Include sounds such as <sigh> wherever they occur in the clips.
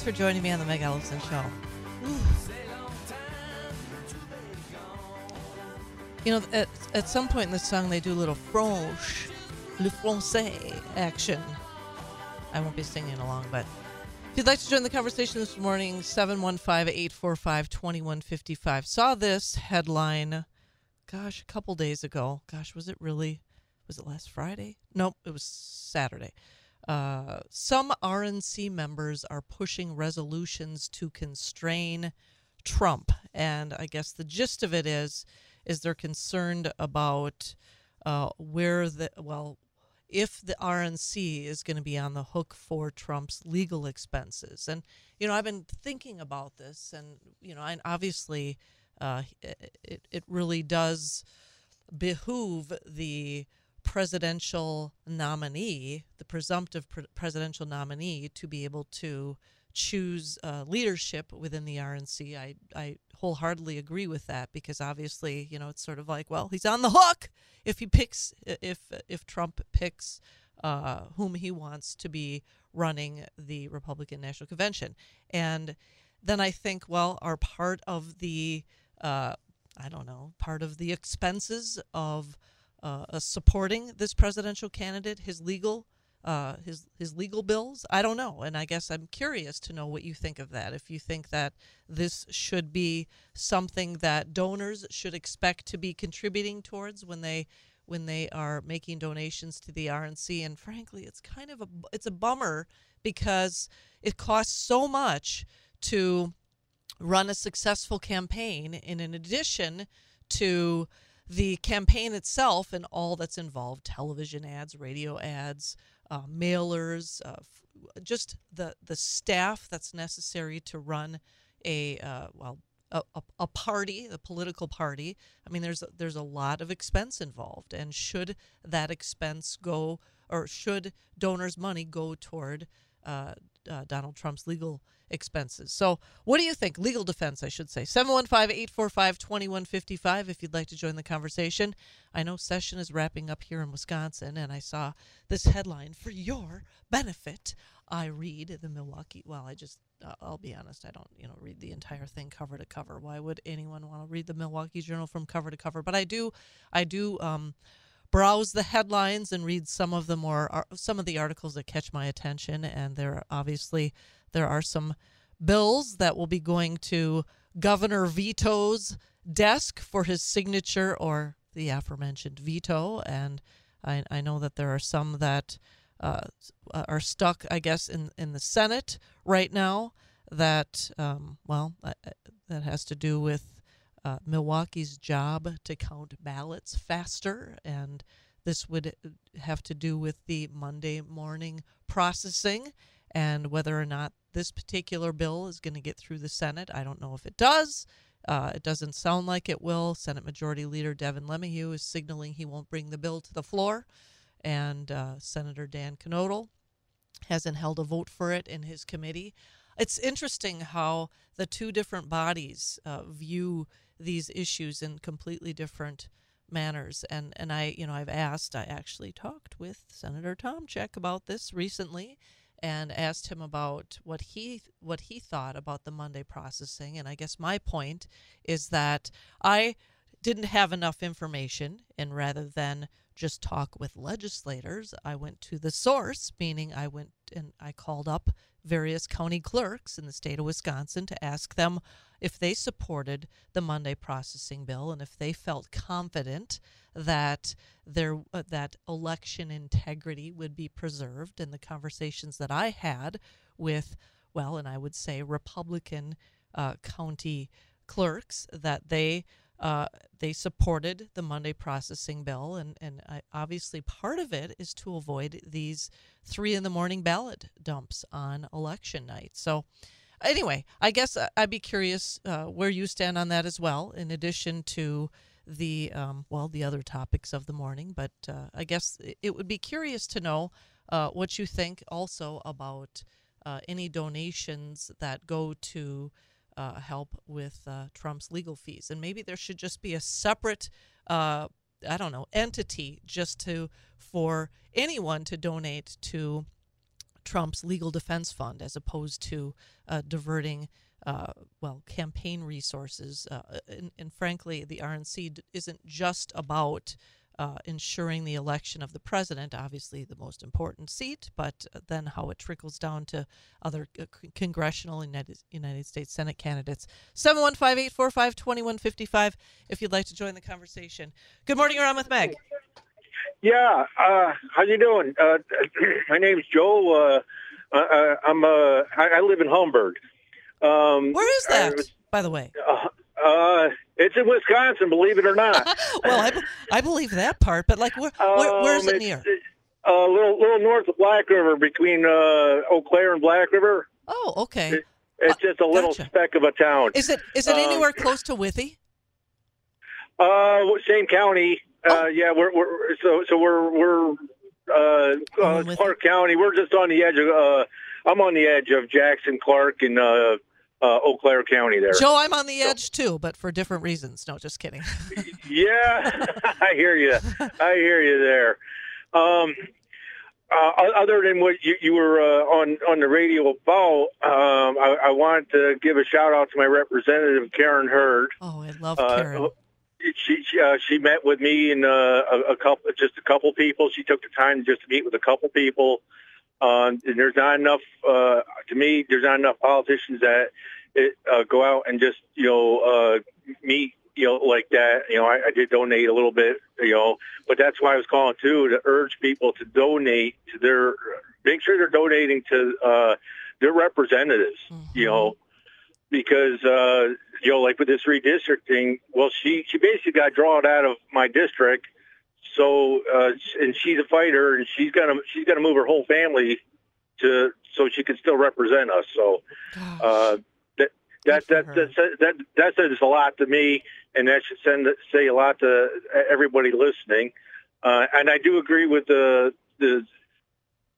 Thanks for joining me on the Meg Ellefson Show. You know, at, at some point in the song, they do a little French, le français action. I won't be singing along, but if you'd like to join the conversation this morning, 715 845 2155. Saw this headline, gosh, a couple days ago. Gosh, was it really? Was it last Friday? Nope, it was Saturday. Uh, some RNC members are pushing resolutions to constrain Trump, and I guess the gist of it is is they're concerned about uh, where the well if the RNC is going to be on the hook for Trump's legal expenses. And you know, I've been thinking about this, and you know, and obviously, uh, it it really does behoove the presidential nominee, the presumptive pre- presidential nominee, to be able to choose uh, leadership within the RNC. I, I wholeheartedly agree with that because obviously, you know, it's sort of like, well, he's on the hook if he picks, if if Trump picks uh, whom he wants to be running the Republican National Convention, and then I think, well, are part of the, uh, I don't know, part of the expenses of uh, supporting this presidential candidate, his legal uh, his his legal bills. I don't know, and I guess I'm curious to know what you think of that. If you think that this should be something that donors should expect to be contributing towards when they when they are making donations to the RNC, and frankly, it's kind of a it's a bummer because it costs so much to run a successful campaign, and in addition to the campaign itself and all that's involved television ads, radio ads, uh, mailers, uh, f- just the the staff that's necessary to run a uh, well a, a, party, a political party. I mean, there's there's a lot of expense involved, and should that expense go, or should donors' money go toward uh, uh, Donald Trump's legal expenses. So, what do you think? Legal defense, I should say. 715 845 2155 if you'd like to join the conversation. I know session is wrapping up here in Wisconsin, and I saw this headline for your benefit. I read the Milwaukee. Well, I just, uh, I'll be honest, I don't, you know, read the entire thing cover to cover. Why would anyone want to read the Milwaukee Journal from cover to cover? But I do, I do. Um, browse the headlines and read some of the more uh, some of the articles that catch my attention and there are obviously there are some bills that will be going to governor veto's desk for his signature or the aforementioned veto and i, I know that there are some that uh, are stuck i guess in, in the senate right now that um, well that has to do with uh, Milwaukee's job to count ballots faster, and this would uh, have to do with the Monday morning processing and whether or not this particular bill is going to get through the Senate. I don't know if it does. Uh, it doesn't sound like it will. Senate Majority Leader Devin LeMahieu is signaling he won't bring the bill to the floor, and uh, Senator Dan Knodl hasn't held a vote for it in his committee. It's interesting how the two different bodies uh, view these issues in completely different manners. And and I, you know, I've asked. I actually talked with Senator Tomczyk about this recently, and asked him about what he what he thought about the Monday processing. And I guess my point is that I didn't have enough information, and rather than just talk with legislators, I went to the source, meaning I went and I called up various county clerks in the state of Wisconsin to ask them if they supported the Monday processing bill and if they felt confident that there uh, that election integrity would be preserved. In the conversations that I had with well and I would say Republican uh, county clerks that they uh, they supported the Monday processing bill, and and I, obviously part of it is to avoid these three in the morning ballot dumps on election night. So, anyway, I guess I'd be curious uh, where you stand on that as well. In addition to the um, well, the other topics of the morning, but uh, I guess it would be curious to know uh, what you think also about uh, any donations that go to uh, help with uh, Trump's legal fees. And maybe there should just be a separate, uh, I don't know, entity just to for anyone to donate to Trump's legal defense fund as opposed to uh, diverting, uh, well, campaign resources. Uh, and, and, frankly, the RNC isn't just about uh, ensuring the election of the president, obviously the most important seat, but then how it trickles down to other uh, congressional United, United States Senate candidates. 715 845 2155 if you'd like to join the conversation. Good morning, you're on with Meg. Yeah, uh, how you doing? Uh, <clears throat> my name's Joe. Uh, uh I'm uh, I live in Humbird. Um, Where is that, by the way? It's in Wisconsin, believe it or not. <laughs> well, I, I believe that part, but like, where, where where's um, it near? A uh, little, little north of Black River, between uh, Eau Claire and Black River. Oh, okay. It, it's uh, just a little gotcha. speck of a town. Is it? Is it um, anywhere close to Withee? Uh, same county. Uh, oh. yeah, we're, we're so so we're we're uh, uh Clark County. We're just on the edge of. Uh, I'm on the edge of Jackson, Clark, and uh, uh, Eau Claire County there. Joe, I'm on the edge too, but for different reasons. No, just kidding. <laughs> yeah, <laughs> I hear you. I hear you there. Um, uh, other than what you, you were uh, on on the radio about, um, I, I wanted to give a shout out to my representative Karen Hurd. Oh, I love uh, Karen. She she, uh, she met with me and uh, a, a couple, just a couple people. She took the time just to meet with a couple people um, and there's not enough, uh, to me, there's not enough politicians that it, uh, go out and just, you know, uh, meet, you know, like that. You know, I, I did donate a little bit, you know, but that's why I was calling too, to urge people to donate to their, make sure they're donating to, uh, their representatives, mm-hmm. you know, because, uh, you know, like with this redistricting, well, she, she basically got drawn out of my district so, uh, and she's a fighter, and she's gonna she's gonna move her whole family to so she can still represent us. So, uh, that that that, that that that says a lot to me, and that should send say a lot to everybody listening. Uh, and I do agree with the the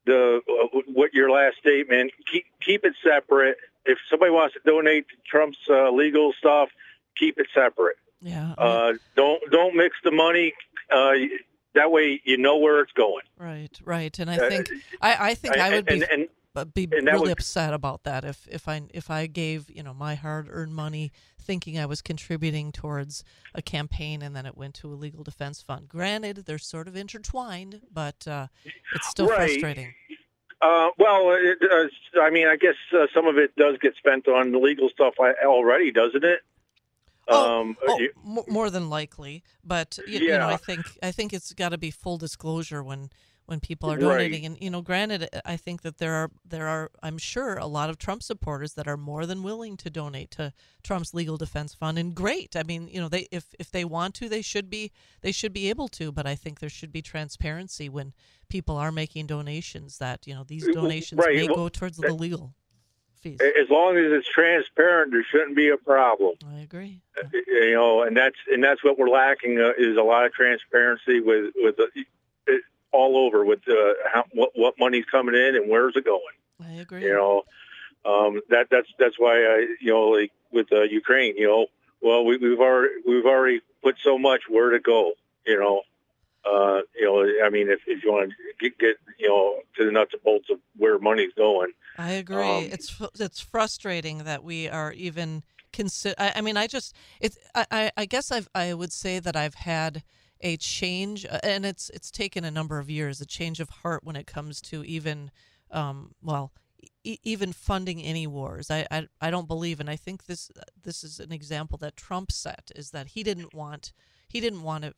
the uh, what your last statement. Keep keep it separate. If somebody wants to donate to Trump's uh, legal stuff, keep it separate. Yeah. Uh, don't don't mix the money. Uh, that way, you know where it's going. Right, right. And I uh, think I, I think I would be and, and, be really was, upset about that if if I if I gave you know my hard earned money thinking I was contributing towards a campaign and then it went to a legal defense fund. Granted, they're sort of intertwined, but uh, it's still right. frustrating. Uh, well, it, uh, I mean, I guess uh, some of it does get spent on the legal stuff already, doesn't it? Oh, um, oh, you, more than likely, but you, yeah. you know, I think I think it's got to be full disclosure when when people are donating. Right. And you know, granted, I think that there are there are I'm sure a lot of Trump supporters that are more than willing to donate to Trump's legal defense fund. And great, I mean, you know, they if if they want to, they should be they should be able to. But I think there should be transparency when people are making donations. That you know, these donations right. may well, go towards the legal fees. As long as it's transparent, there shouldn't be a problem. I agree. Uh, you know, and that's and that's what we're lacking uh, is a lot of transparency with with the, it, all over with uh, how, what what money's coming in and where's it going. I agree. You know, um, that that's that's why I you know like with uh, Ukraine, you know, well we, we've already we've already put so much where to go. You know, uh, you know, I mean, if, if you want to get, get, you know, to the nuts and bolts of where money's going. I agree. Um, it's it's frustrating that we are even consider. I, I, mean, I just it's. I, I guess I've I would say that I've had a change, uh, and it's it's taken a number of years, a change of heart when it comes to even, um, well, e- even funding any wars. I, I I don't believe, and I think this this is an example that Trump set is that he didn't want he didn't want to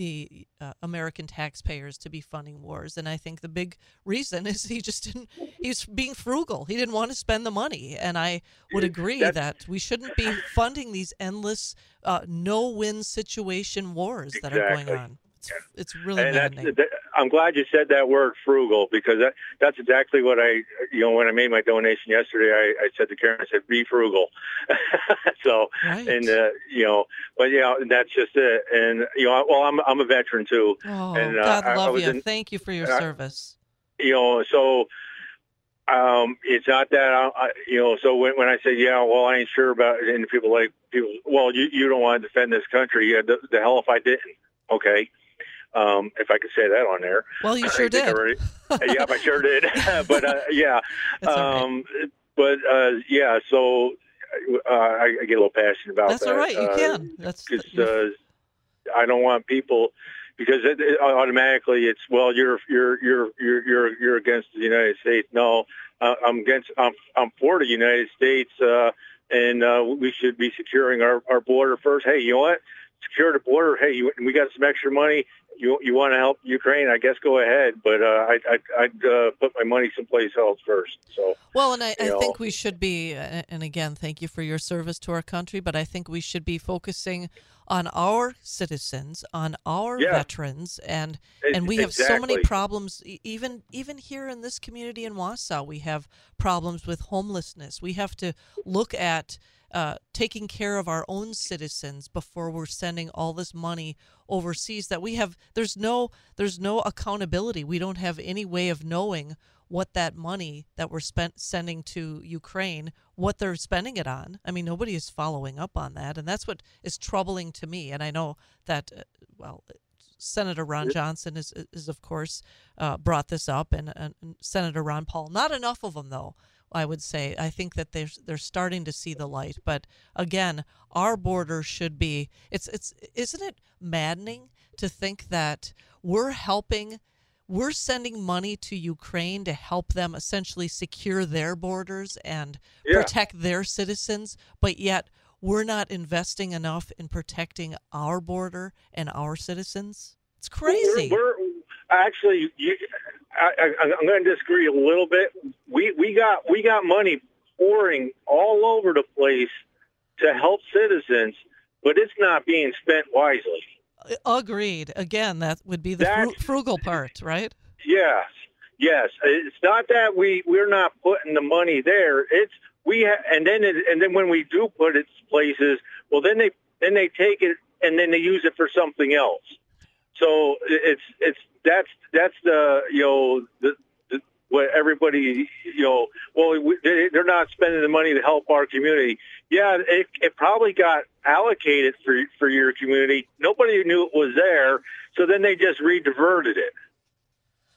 the uh, American taxpayers to be funding wars. And I think the big reason <laughs> is he just didn't, he's being frugal. He didn't want to spend the money. And I would agree that we shouldn't be funding these endless uh, no win situation wars that exactly. are going on. It's, it's really and maddening. That, I'm glad you said that word frugal because that, that's exactly what I, you know, when I made my donation yesterday, I, I said to Karen, I said, be frugal. <laughs> so, right. and, uh, you know, but yeah, that's just it. And, you know, well, I'm, I'm a veteran too. Oh, and, uh, God love you. In, Thank you for your service. You know, so, um, it's not that I, I, you know. So when, when I say yeah, well, I ain't sure about it, and people like people, well, you you don't want to defend this country. Yeah, the, the hell if I didn't. Okay, Um, if I could say that on there. Well, you sure did. Already, yeah, I sure <laughs> did. <laughs> but uh, yeah, um, right. but uh, yeah. So uh, I, I, get a little passionate about That's that. That's all right. You uh, can. That's because uh, I don't want people because it, it, automatically it's well you're you're you're you're you're you're against the United States. No, I'm against I'm I'm for the United States, uh, and uh, we should be securing our our border first. Hey, you know what? Secure the border. Hey, you, we got some extra money. You you want to help Ukraine? I guess go ahead, but uh, I, I I'd uh, put my money someplace else first. So well, and I, I think we should be. And again, thank you for your service to our country. But I think we should be focusing on our citizens, on our yeah. veterans, and and we have exactly. so many problems. Even even here in this community in Wausau, we have problems with homelessness. We have to look at uh, taking care of our own citizens before we're sending all this money overseas. That we have there's no there's no accountability. We don't have any way of knowing what that money that we're spent sending to Ukraine, what they're spending it on. I mean, nobody is following up on that, and that's what is troubling to me. And I know that, uh, well, Senator Ron Johnson is, is of course, uh, brought this up, and, and, Senator Ron Paul. Not enough of them, though. I would say. I think that they're they're starting to see the light, but again, our border should be. It's it's isn't it maddening to think that we're helping we're sending money to Ukraine to help them essentially secure their borders and yeah. protect their citizens, but yet we're not investing enough in protecting our border and our citizens. It's crazy. We're, we're actually, you, I, am going to disagree a little bit. We we got we got money pouring all over the place to help citizens, but it's not being spent wisely. Agreed. Again, that would be the fru- frugal part, right? Yes, yes. It's not that we we're not putting the money there. It's we ha- and then it, and then when we do put it places, well, then they then they take it and then they use it for something else. So it's it's that's that's the you know the what everybody you know well we, they're not spending the money to help our community. Yeah, it, it probably got allocated for for your community. Nobody knew it was there, so then they just rediverted it.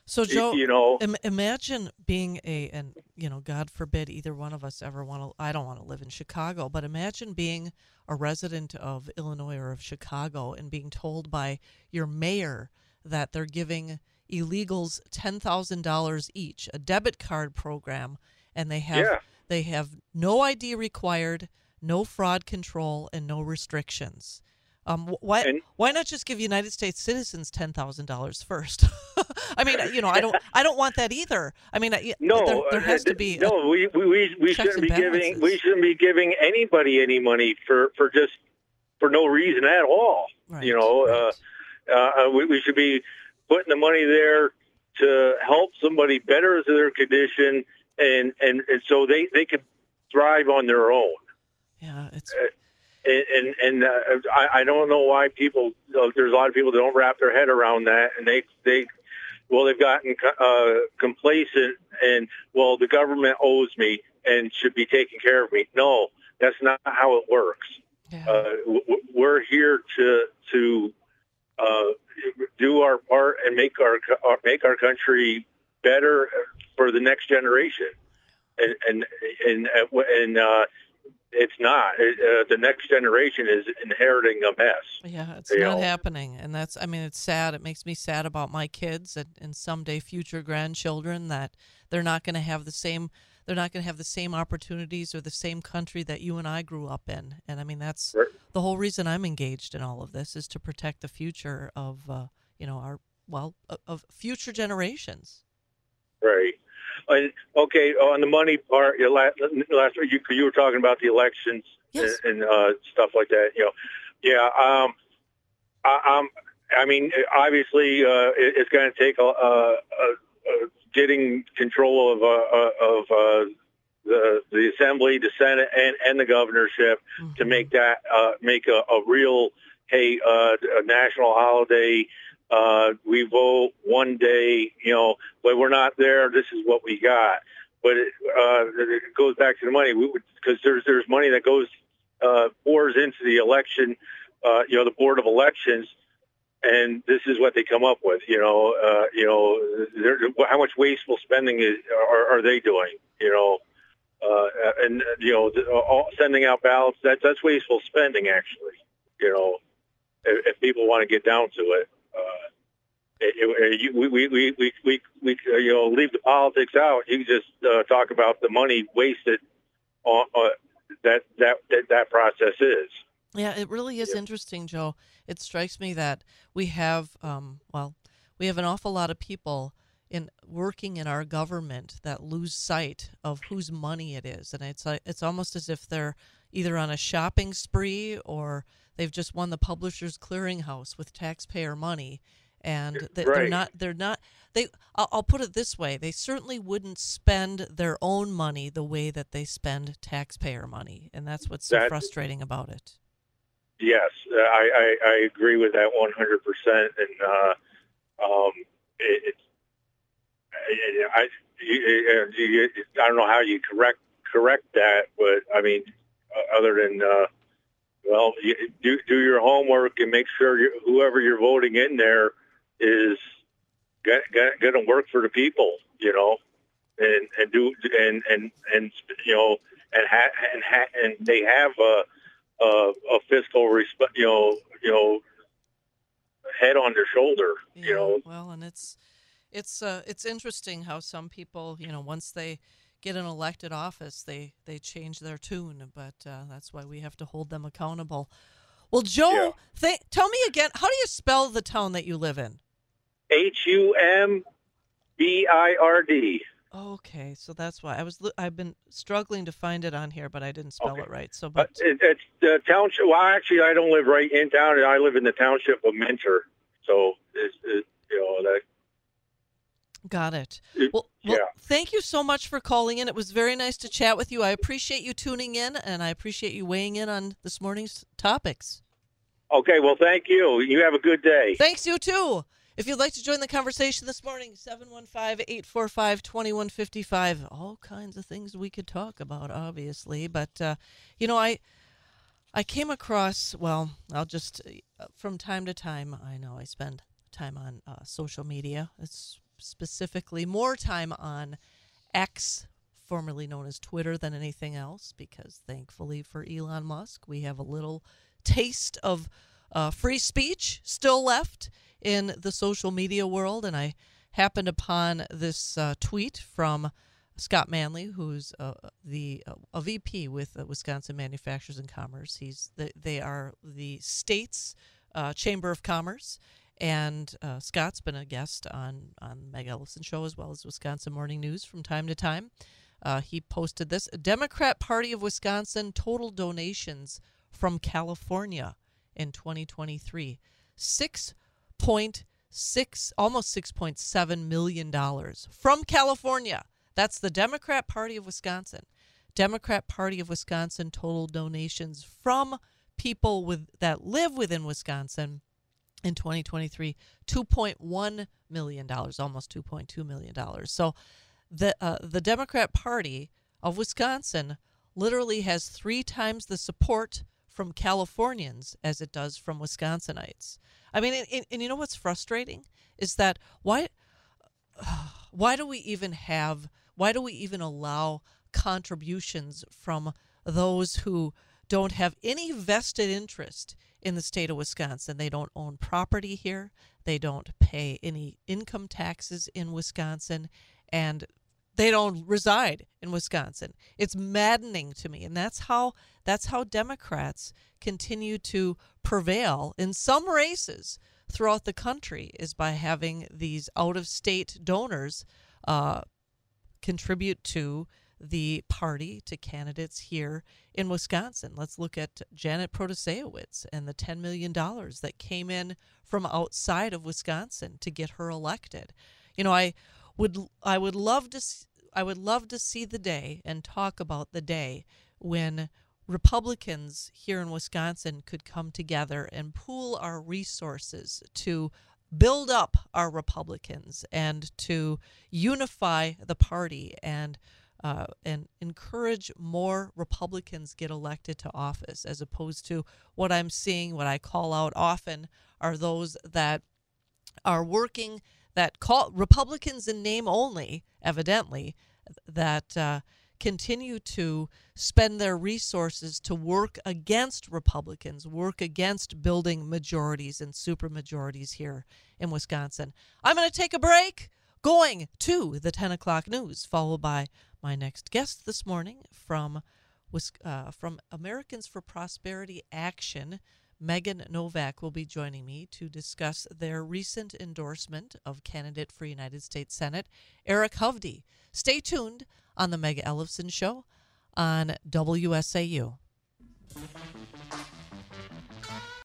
So Joe, you know, Im- imagine being a, and you know, God forbid either one of us ever want to. I don't want to live in Chicago, but imagine being a resident of Illinois or of Chicago and being told by your mayor that they're giving illegals ten thousand dollars each, a debit card program, and they have yeah. they have no ID required, no fraud control, and no restrictions. Um, why and, why not just give United States citizens ten thousand dollars first? <laughs> I mean, you know, I don't <laughs> I don't want that either. I mean, no, there, there has to be no. We we we shouldn't be giving we shouldn't be giving anybody any money for for just for no reason at all. Right, you know, right. uh, uh, we, we should be putting the money there to help somebody better their condition and and and so they they can thrive on their own. Yeah, it's. Uh, and and, and uh, I, I don't know why people. Uh, there's a lot of people that don't wrap their head around that, and they they well they've gotten uh, complacent and well the government owes me and should be taking care of me. No, that's not how it works. Yeah. Uh, we're here to to do our part and make our make our country better for the next generation, and and and and. Uh, it's not. Uh, the next generation is inheriting a mess. Yeah, it's not know? happening, and that's. I mean, it's sad. It makes me sad about my kids and, and someday future grandchildren that they're not going to have the same. They're not going to have the same opportunities or the same country that you and I grew up in. And I mean, that's right. the whole reason I'm engaged in all of this is to protect the future of, uh, you know, our well, of future generations. Right. Okay, on the money part, last, last you, you were talking about the elections yes. and, and uh, stuff like that. You know, yeah. Um, I, um, I mean, obviously, uh, it, it's going to take a, a, a, getting control of uh, uh, of uh, the the assembly, the senate, and, and the governorship mm-hmm. to make that uh, make a, a real hey uh, a national holiday uh, we vote one day, you know, when we're not there, this is what we got. But it, uh, it goes back to the money because there's there's money that goes uh, pours into the election, uh, you know, the board of elections, and this is what they come up with. You know, uh, you know, how much wasteful spending is are, are they doing? You know, uh, and you know, all, sending out ballots that's wasteful spending. Actually, you know, if, if people want to get down to it. Uh, it, it, we, we, we, we, we, we, you know, leave the politics out. You just uh, talk about the money wasted on uh, that, that, that, that process is. Yeah, it really is yeah. interesting, Joe. It strikes me that we have, um, well, we have an awful lot of people in working in our government that lose sight of whose money it is, and it's like it's almost as if they're either on a shopping spree or they've just won the Publishers Clearinghouse with taxpayer money, and they, are not they're not they I'll, I'll, put it this way they certainly wouldn't spend their own money the way that they spend taxpayer money and that's what's so frustrating about it yes uh, I, I, I agree with that 100% and uh, um, it, I, you, I don't know how you correct correct that but I mean uh, other than uh, well, you, do do your homework and make sure you, whoever you're voting in there is going to work for the people, you know, and and do and and and you know and ha, and ha, and they have a a, a fiscal respect, you know, you know, head on their shoulder, yeah, you know. Well, and it's it's uh, it's interesting how some people, you know, once they get an elected office, they they change their tune. But uh, that's why we have to hold them accountable. Well, Joe, yeah. th- tell me again, how do you spell the town that you live in? H U M B I R D. Okay, so that's why I was. I've been struggling to find it on here, but I didn't spell okay. it right. So, but uh, it, it's the township. Well, actually, I don't live right in town. I live in the township of Mentor. So, it's, it, you know that. Got it. Well, well, yeah. thank you so much for calling in. It was very nice to chat with you. I appreciate you tuning in, and I appreciate you weighing in on this morning's topics. Okay, well, thank you. You have a good day. Thanks, you too. If you'd like to join the conversation this morning, 715 845 2155. All kinds of things we could talk about, obviously. But, uh, you know, I. I came across, well, I'll just, uh, from time to time, I know I spend time on uh, social media. It's specifically more time on X, formerly known as Twitter, than anything else, because thankfully for Elon Musk, we have a little taste of uh, free speech still left in the social media world. And I happened upon this uh, tweet from Scott Manley, who's uh, the uh, a VP with Wisconsin Manufacturers and Commerce. He's the, they are the state's uh, Chamber of Commerce, and uh, Scott's been a guest on on Meg Ellefson show as well as Wisconsin Morning News from time to time. Uh, he posted this: Democrat Party of Wisconsin total donations from California in 2023, six point six, almost six point seven million dollars from California. That's the Democrat Party of Wisconsin. Democrat Party of Wisconsin total donations from people with that live within Wisconsin in 2023 2.1 million dollars almost 2.2 million dollars so the uh, the democrat party of wisconsin literally has three times the support from californians as it does from wisconsinites i mean and, and you know what's frustrating is that why <sighs> why do we even have why do we even allow contributions from those who don't have any vested interest in the state of Wisconsin. They don't own property here. They don't pay any income taxes in Wisconsin. And they don't reside in Wisconsin. It's maddening to me. And that's how that's how Democrats continue to prevail in some races throughout the country is by having these out of state donors uh, contribute to the party to candidates here in Wisconsin. Let's look at Janet Protasiewicz and the $10 million that came in from outside of Wisconsin to get her elected. You know, I would I would love to I would love to see the day and talk about the day when Republicans here in Wisconsin could come together and pool our resources to build up our Republicans and to unify the party and uh, and encourage more Republicans get elected to office, as opposed to what I'm seeing. What I call out often are those that are working that call Republicans in name only, evidently, that uh, continue to spend their resources to work against Republicans, work against building majorities and supermajorities here in Wisconsin. I'm going to take a break, going to the 10 o'clock news, followed by my next guest this morning from uh, from Americans for Prosperity Action. Megan Novak will be joining me to discuss their recent endorsement of candidate for United States Senate, Eric Hovde. Stay tuned on the Meg Ellefson Show on WSAU.